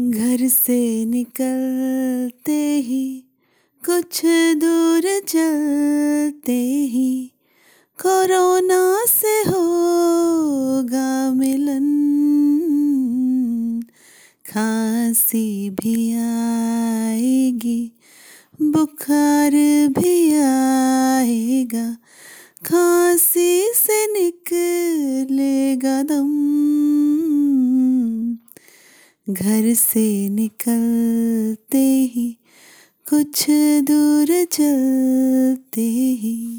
घर से निकलते ही, कुछ दूर चलते ही, कोरोना से होगा मिलन। खांसी भी आएगी, बुखार भी आएगा, खांसी से निकलेगा दम। घर से निकलते ही कुछ दूर चलते ही।